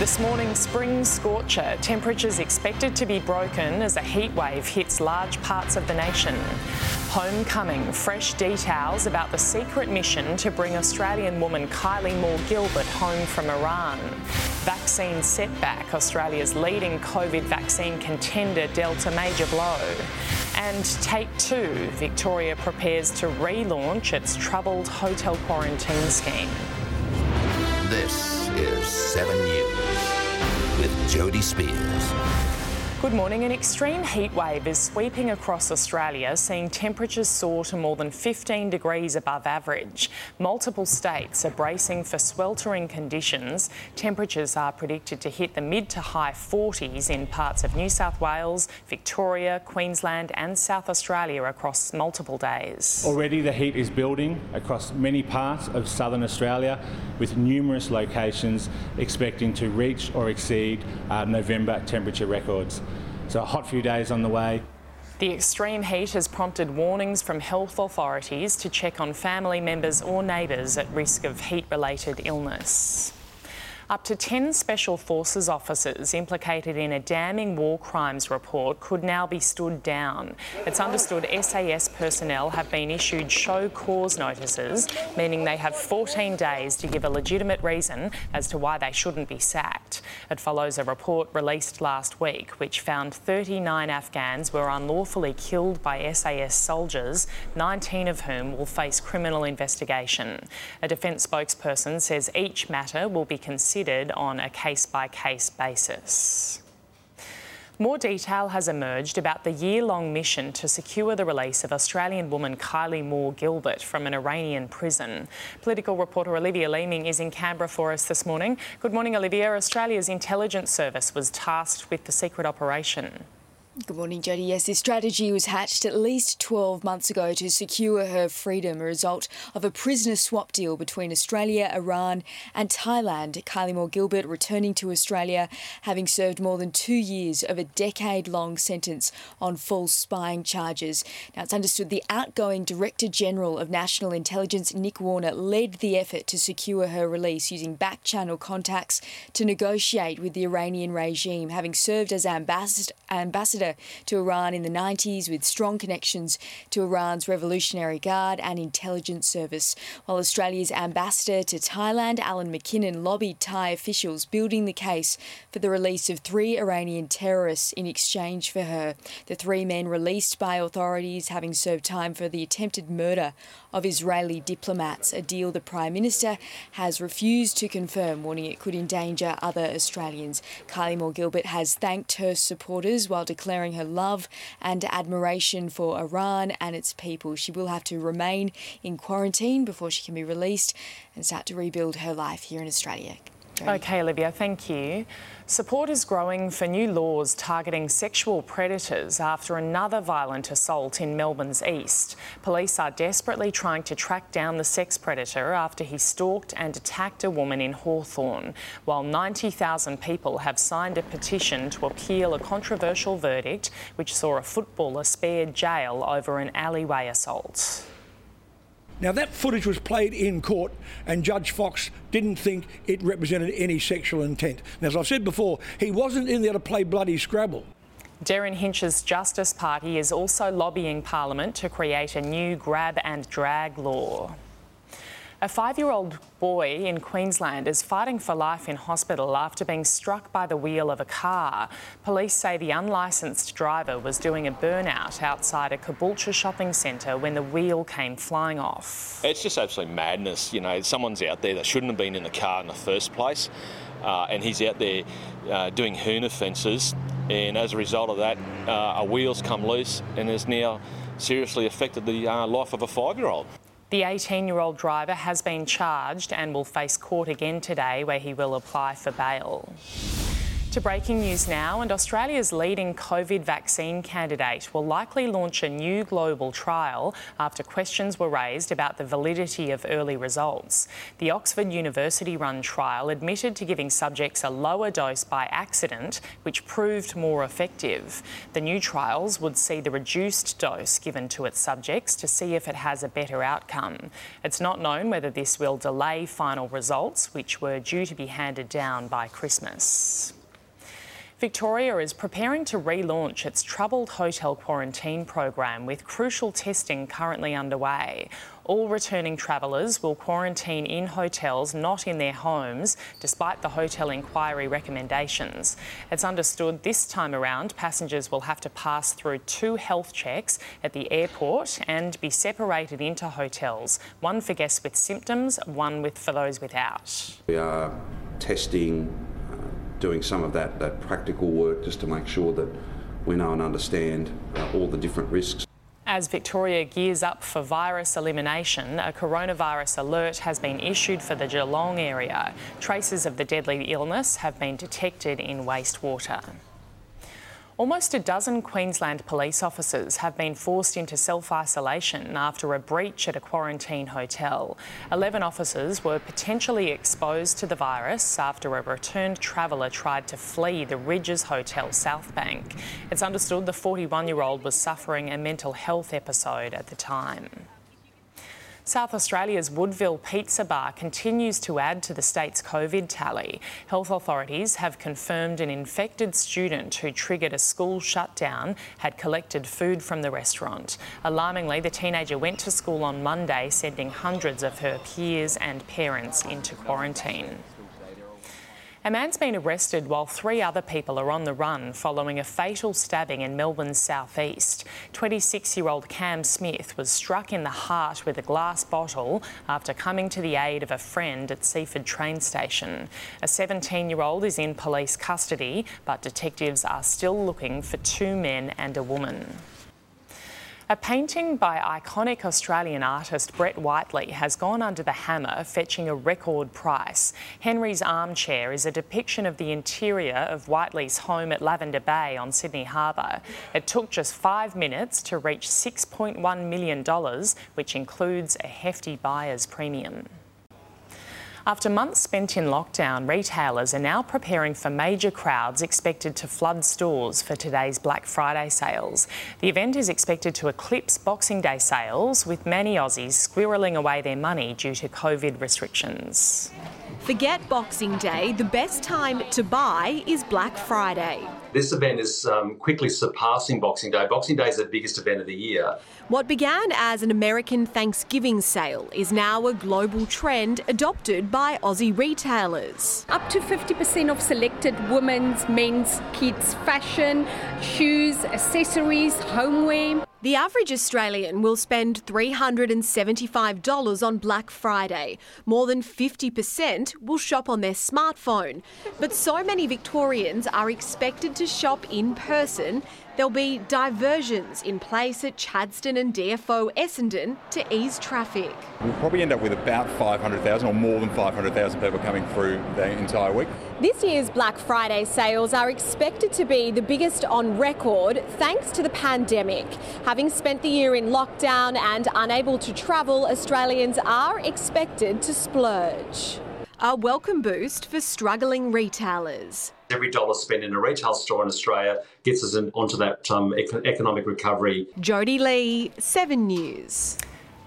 This morning, spring scorcher. Temperatures expected to be broken as a heat wave hits large parts of the nation. Homecoming. Fresh details about the secret mission to bring Australian woman Kylie Moore Gilbert home from Iran. Vaccine setback. Australia's leading COVID vaccine contender dealt a major blow. And take two. Victoria prepares to relaunch its troubled hotel quarantine scheme. This is 7 News with Jody Spears. Good morning. An extreme heat wave is sweeping across Australia, seeing temperatures soar to more than 15 degrees above average. Multiple states are bracing for sweltering conditions. Temperatures are predicted to hit the mid to high 40s in parts of New South Wales, Victoria, Queensland, and South Australia across multiple days. Already the heat is building across many parts of southern Australia, with numerous locations expecting to reach or exceed uh, November temperature records. So a hot few days on the way. The extreme heat has prompted warnings from health authorities to check on family members or neighbours at risk of heat related illness. Up to 10 Special Forces officers implicated in a damning war crimes report could now be stood down. It's understood SAS personnel have been issued show cause notices, meaning they have 14 days to give a legitimate reason as to why they shouldn't be sacked. It follows a report released last week which found 39 Afghans were unlawfully killed by SAS soldiers, 19 of whom will face criminal investigation. A defence spokesperson says each matter will be considered on a case by case basis. More detail has emerged about the year long mission to secure the release of Australian woman Kylie Moore Gilbert from an Iranian prison. Political reporter Olivia Leeming is in Canberra for us this morning. Good morning, Olivia. Australia's intelligence service was tasked with the secret operation. Good morning, Jody. Yes, this strategy was hatched at least 12 months ago to secure her freedom, a result of a prisoner swap deal between Australia, Iran, and Thailand. Kylie Moore Gilbert returning to Australia, having served more than two years of a decade long sentence on false spying charges. Now, it's understood the outgoing Director General of National Intelligence, Nick Warner, led the effort to secure her release using back channel contacts to negotiate with the Iranian regime, having served as ambassador. To Iran in the 90s with strong connections to Iran's Revolutionary Guard and intelligence service, while Australia's ambassador to Thailand, Alan McKinnon, lobbied Thai officials building the case for the release of three Iranian terrorists in exchange for her. The three men released by authorities having served time for the attempted murder of Israeli diplomats, a deal the Prime Minister has refused to confirm, warning it could endanger other Australians. Kylie Moore Gilbert has thanked her supporters while declaring her love and admiration for Iran and its people. She will have to remain in quarantine before she can be released and start to rebuild her life here in Australia. Okay, Olivia, thank you. Support is growing for new laws targeting sexual predators after another violent assault in Melbourne's east. Police are desperately trying to track down the sex predator after he stalked and attacked a woman in Hawthorn, while 90,000 people have signed a petition to appeal a controversial verdict which saw a footballer spared jail over an alleyway assault. Now, that footage was played in court, and Judge Fox didn't think it represented any sexual intent. Now, as I've said before, he wasn't in there to play bloody Scrabble. Derryn Hinch's Justice Party is also lobbying Parliament to create a new grab and drag law. A five year old boy in Queensland is fighting for life in hospital after being struck by the wheel of a car. Police say the unlicensed driver was doing a burnout outside a Caboolture shopping centre when the wheel came flying off. It's just absolute madness. You know, someone's out there that shouldn't have been in the car in the first place, uh, and he's out there uh, doing hoon offences. And as a result of that, uh, a wheel's come loose and has now seriously affected the uh, life of a five year old. The 18 year old driver has been charged and will face court again today, where he will apply for bail. To breaking news now, and Australia's leading COVID vaccine candidate will likely launch a new global trial after questions were raised about the validity of early results. The Oxford University run trial admitted to giving subjects a lower dose by accident, which proved more effective. The new trials would see the reduced dose given to its subjects to see if it has a better outcome. It's not known whether this will delay final results, which were due to be handed down by Christmas. Victoria is preparing to relaunch its troubled hotel quarantine program with crucial testing currently underway. All returning travellers will quarantine in hotels, not in their homes, despite the hotel inquiry recommendations. It's understood this time around passengers will have to pass through two health checks at the airport and be separated into hotels, one for guests with symptoms, one with for those without. We are testing doing some of that, that practical work just to make sure that we know and understand uh, all the different risks. As Victoria gears up for virus elimination, a coronavirus alert has been issued for the Geelong area. Traces of the deadly illness have been detected in wastewater. Almost a dozen Queensland police officers have been forced into self isolation after a breach at a quarantine hotel. Eleven officers were potentially exposed to the virus after a returned traveller tried to flee the Rydges Hotel South Bank. It's understood the 41 year old was suffering a mental health episode at the time. South Australia's Woodville Pizza Bar continues to add to the state's COVID tally. Health authorities have confirmed an infected student who triggered a school shutdown had collected food from the restaurant. Alarmingly, the teenager went to school on Monday, sending hundreds of her peers and parents into quarantine. A man's been arrested while three other people are on the run following a fatal stabbing in Melbourne's southeast. 26 year old Cam Smith was struck in the heart with a glass bottle after coming to the aid of a friend at Seaford train station. A 17 year old is in police custody, but detectives are still looking for two men and a woman. A painting by iconic Australian artist Brett Whiteley has gone under the hammer, fetching a record price. Henri's Armchair is a depiction of the interior of Whiteley's home at Lavender Bay on Sydney Harbour. It took just five minutes to reach $6.1 million, which includes a hefty buyer's premium. After months spent in lockdown, retailers are now preparing for major crowds expected to flood stores for today's Black Friday sales. The event is expected to eclipse Boxing Day sales, with many Aussies squirreling away their money due to COVID restrictions. Forget Boxing Day, the best time to buy is Black Friday. This event is um, quickly surpassing Boxing Day. Boxing Day is the biggest event of the year. What began as an American Thanksgiving sale is now a global trend adopted by Aussie retailers. Up to 50% of selected women's, men's, kids' fashion, shoes, accessories, homeware. The average Australian will spend $375 on Black Friday. More than 50% will shop on their smartphone. But so many Victorians are expected to shop in person There'll be diversions in place at Chadstone and DFO Essendon to ease traffic. We'll probably end up with about 500,000 or more than 500,000 people coming through the entire week. This year's Black Friday sales are expected to be the biggest on record thanks to the pandemic. Having spent the year in lockdown and unable to travel, Australians are expected to splurge. A welcome boost for struggling retailers. Every dollar spent in a retail store in Australia gets us in, onto that um, economic recovery. Jody Lee, 7 News.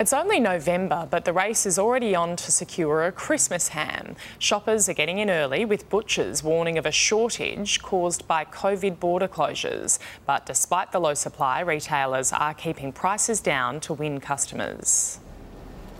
It's only November, but the race is already on to secure a Christmas ham. Shoppers are getting in early, with butchers warning of a shortage caused by COVID border closures. But despite the low supply, retailers are keeping prices down to win customers.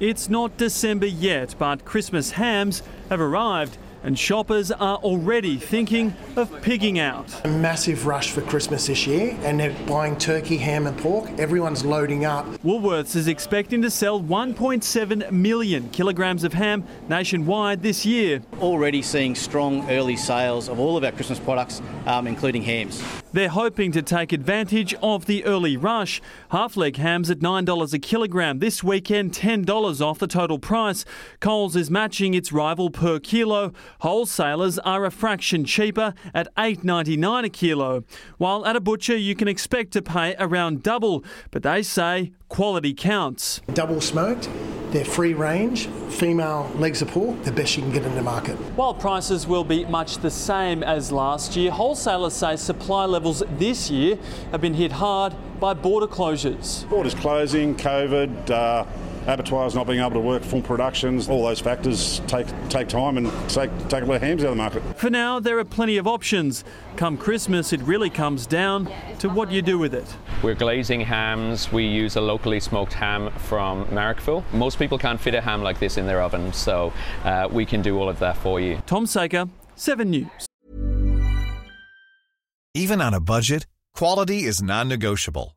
It's not December yet, but Christmas hams have arrived and shoppers are already thinking of pigging out. A massive rush for Christmas this year, and they're buying turkey, ham, and pork. Everyone's loading up. Woolworths is expecting to sell 1.7 million kilograms of ham nationwide this year. Already seeing strong early sales of all of our Christmas products, um, including hams. They're hoping to take advantage of the early rush. Half leg hams at $9 a kilogram. This weekend, $10 off the total price. Coles is matching its rival per kilo. Wholesalers are a fraction cheaper at $8.99 a kilo, while at a butcher you can expect to pay around double, but they say quality counts. Double smoked, they're free range, female legs of pork, the best you can get in the market. While prices will be much the same as last year, wholesalers say supply levels this year have been hit hard by border closures. Borders closing, COVID, uh, abattoirs not being able to work full productions, all those factors take take time and take, take a lot of hams out of the market. For now, there are plenty of options. Come Christmas, it really comes down to what you do with it. We're glazing hams. We use a locally smoked ham from Marrickville. Most people can't fit a ham like this in their oven, so uh, we can do all of that for you. Tom Saker, 7 News. Even on a budget, quality is non negotiable.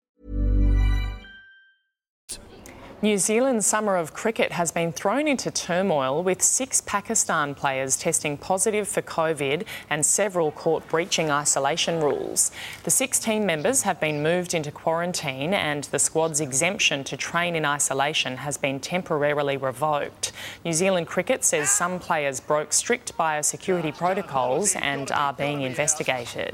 New Zealand's summer of cricket has been thrown into turmoil with six Pakistan players testing positive for COVID and several caught breaching isolation rules. The six team members have been moved into quarantine and the squad's exemption to train in isolation has been temporarily revoked. New Zealand Cricket says some players broke strict biosecurity protocols and are being investigated.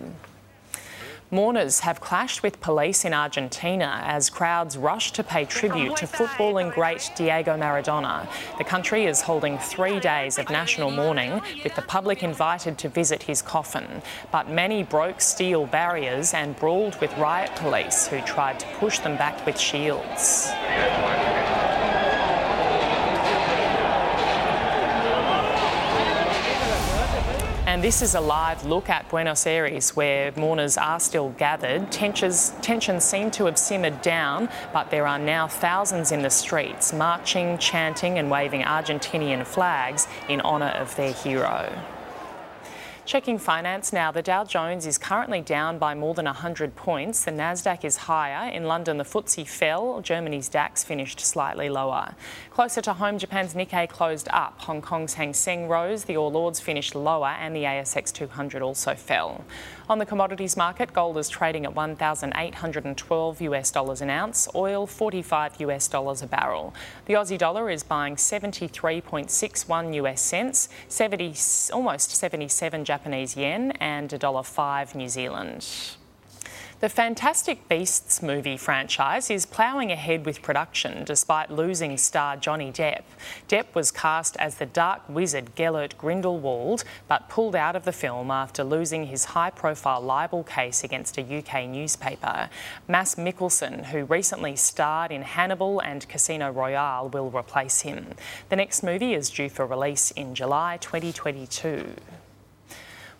Mourners have clashed with police in Argentina as crowds rush to pay tribute to footballing great Diego Maradona. The country is holding three days of national mourning, with the public invited to visit his coffin. But many broke steel barriers and brawled with riot police who tried to push them back with shields. And this is a live look at Buenos Aires, where mourners are still gathered. Tensions, tensions seem to have simmered down, but there are now thousands in the streets, marching, chanting, and waving Argentinian flags in honour of their hero. Checking finance now, the Dow Jones is currently down by more than 100 points. The Nasdaq is higher. In London, the FTSE fell. Germany's DAX finished slightly lower. Closer to home, Japan's Nikkei closed up. Hong Kong's Hang Seng rose. The All Ords finished lower, and the ASX 200 also fell. On the commodities market, gold is trading at 1,812 US dollars an ounce, oil 45 US dollars a barrel. The Aussie dollar is buying 73.61 US cents, 70, almost 77 Japanese yen, and $1.05 New Zealand. The Fantastic Beasts movie franchise is ploughing ahead with production despite losing star Johnny Depp. Depp was cast as the dark wizard Gellert Grindelwald, but pulled out of the film after losing his high profile libel case against a UK newspaper. Mads Mikkelsen, who recently starred in Hannibal and Casino Royale, will replace him. The next movie is due for release in July 2022.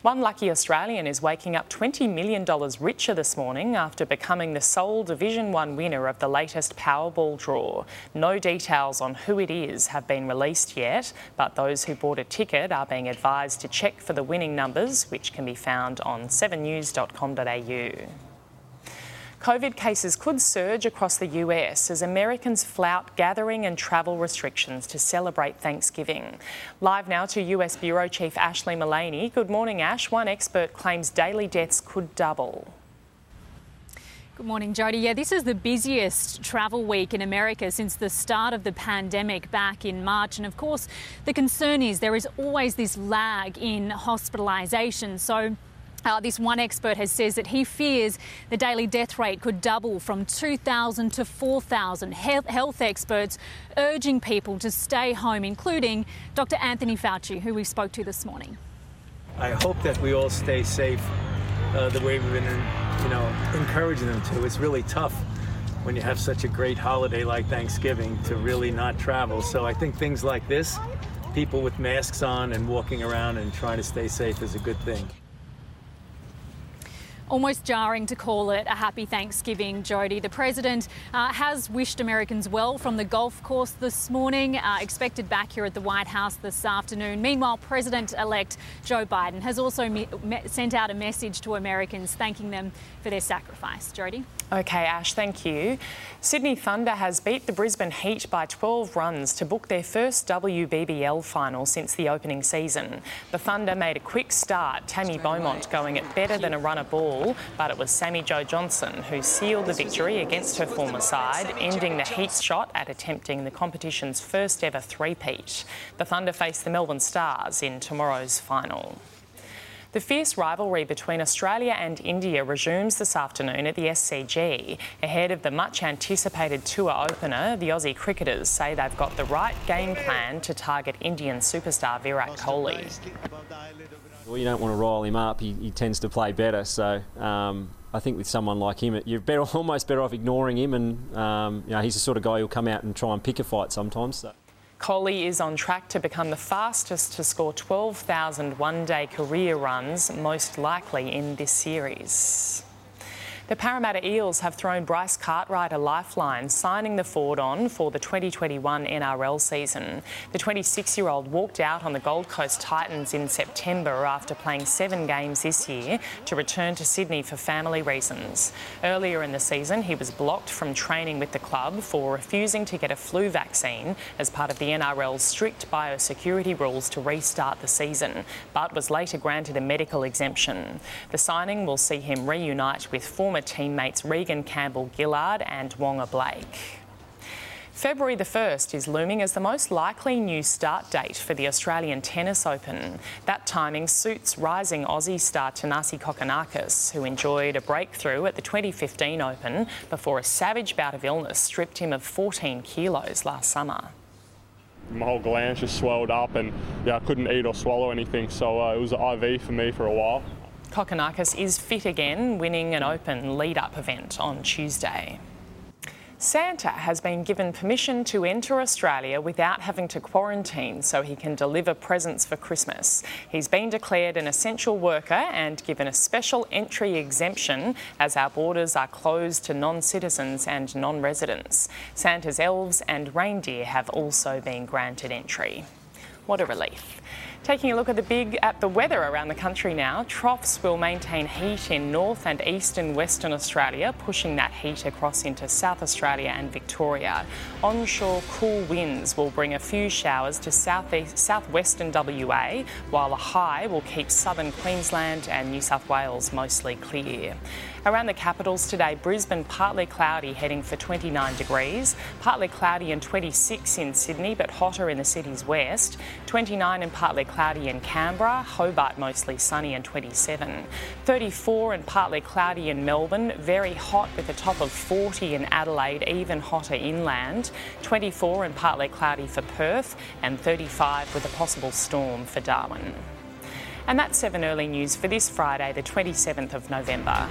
One lucky Australian is waking up $20 million richer this morning after becoming the sole Division 1 winner of the latest Powerball draw. No details on who it is have been released yet, but those who bought a ticket are being advised to check for the winning numbers, which can be found on 7news.com.au. COVID cases could surge across the US as Americans flout gathering and travel restrictions to celebrate Thanksgiving. Live now to US Bureau Chief Ashley Mullaney. Good morning, Ash. One expert claims daily deaths could double. Good morning, Jody. Yeah, this is the busiest travel week in America since the start of the pandemic back in March. And of course, the concern is there is always this lag in hospitalisation. So Uh, this one expert has says that he fears the daily death rate could double from 2,000 to 4,000. Health, health experts urging people to stay home, including Dr. Anthony Fauci, who we spoke to this morning. I hope that we all stay safe uh, the way we've been, you know, encouraging them to. It's really tough when you have such a great holiday like Thanksgiving to really not travel. So I think things like this, people with masks on and walking around and trying to stay safe is a good thing. Almost jarring to call it a happy Thanksgiving, Jody. The president uh, has wished Americans well from the golf course this morning, uh, expected back here at the White House this afternoon. Meanwhile, President elect Joe Biden has also me- me- sent out a message to Americans thanking them for their sacrifice. Jody? Okay, Ash, thank you. Sydney Thunder has beat the Brisbane Heat by 12 runs to book their first WBBL final since the opening season. The Thunder made a quick start, Tammy Beaumont going it better than a runner ball, but it was Sammy Jo Johnson who sealed the victory against her former side, ending the Heat's shot at attempting the competition's first ever three-peat. The Thunder face the Melbourne Stars in tomorrow's final. The fierce rivalry between Australia and India resumes this afternoon at the SCG. Ahead of the much anticipated tour opener, the Aussie cricketers say they've got the right game plan to target Indian superstar Virat Kohli. Well, you don't want to rile him up. He, he tends to play better. So um, I think with someone like him, you're better, almost better off ignoring him. And um, you know, he's the sort of guy who'll come out and try and pick a fight sometimes. So. Kohli is on track to become the fastest to score 12,000 one day career runs, most likely in this series. The Parramatta Eels have thrown Bryce Cartwright a lifeline, signing the forward on for the 2021 NRL season. The 26 year old walked out on the Gold Coast Titans in September after playing seven games this year to return to Sydney for family reasons. Earlier in the season, he was blocked from training with the club for refusing to get a flu vaccine as part of the NRL's strict biosecurity rules to restart the season, but was later granted a medical exemption. The signing will see him reunite with former teammates Reagan Campbell Gillard and Waqa Blake. February the 1st is looming as the most likely new start date for the Australian Tennis Open. That timing suits rising Aussie star Thanasi Kokkinakis, who enjoyed a breakthrough at the 2015 Open before a savage bout of illness stripped him of 14 kilos last summer. My whole glands just swelled up and yeah, I couldn't eat or swallow anything, so uh, it was an IV for me for a while. Kokkinakis is fit again, winning an open lead up event on Tuesday. Santa has been given permission to enter Australia without having to quarantine so he can deliver presents for Christmas. He's been declared an essential worker and given a special entry exemption as our borders are closed to non citizens and non residents. Santa's elves and reindeer have also been granted entry. What a relief. Taking a look at the big at the weather around the country now, troughs will maintain heat in north and eastern Western Australia, pushing that heat across into South Australia and Victoria. Onshore cool winds will bring a few showers to southeast, southwestern WA, while a high will keep southern Queensland and New South Wales mostly clear. Around the capitals today, Brisbane partly cloudy, heading for 29 degrees, partly cloudy and 26 in Sydney, but hotter in the city's west, 29 and partly cloudy in Canberra, Hobart mostly sunny and 27, 34 and partly cloudy in Melbourne, very hot with a top of 40 in Adelaide, even hotter inland, 24 and partly cloudy for Perth, and 35 with a possible storm for Darwin. And that's 7 Early News for this Friday, the 27th of November.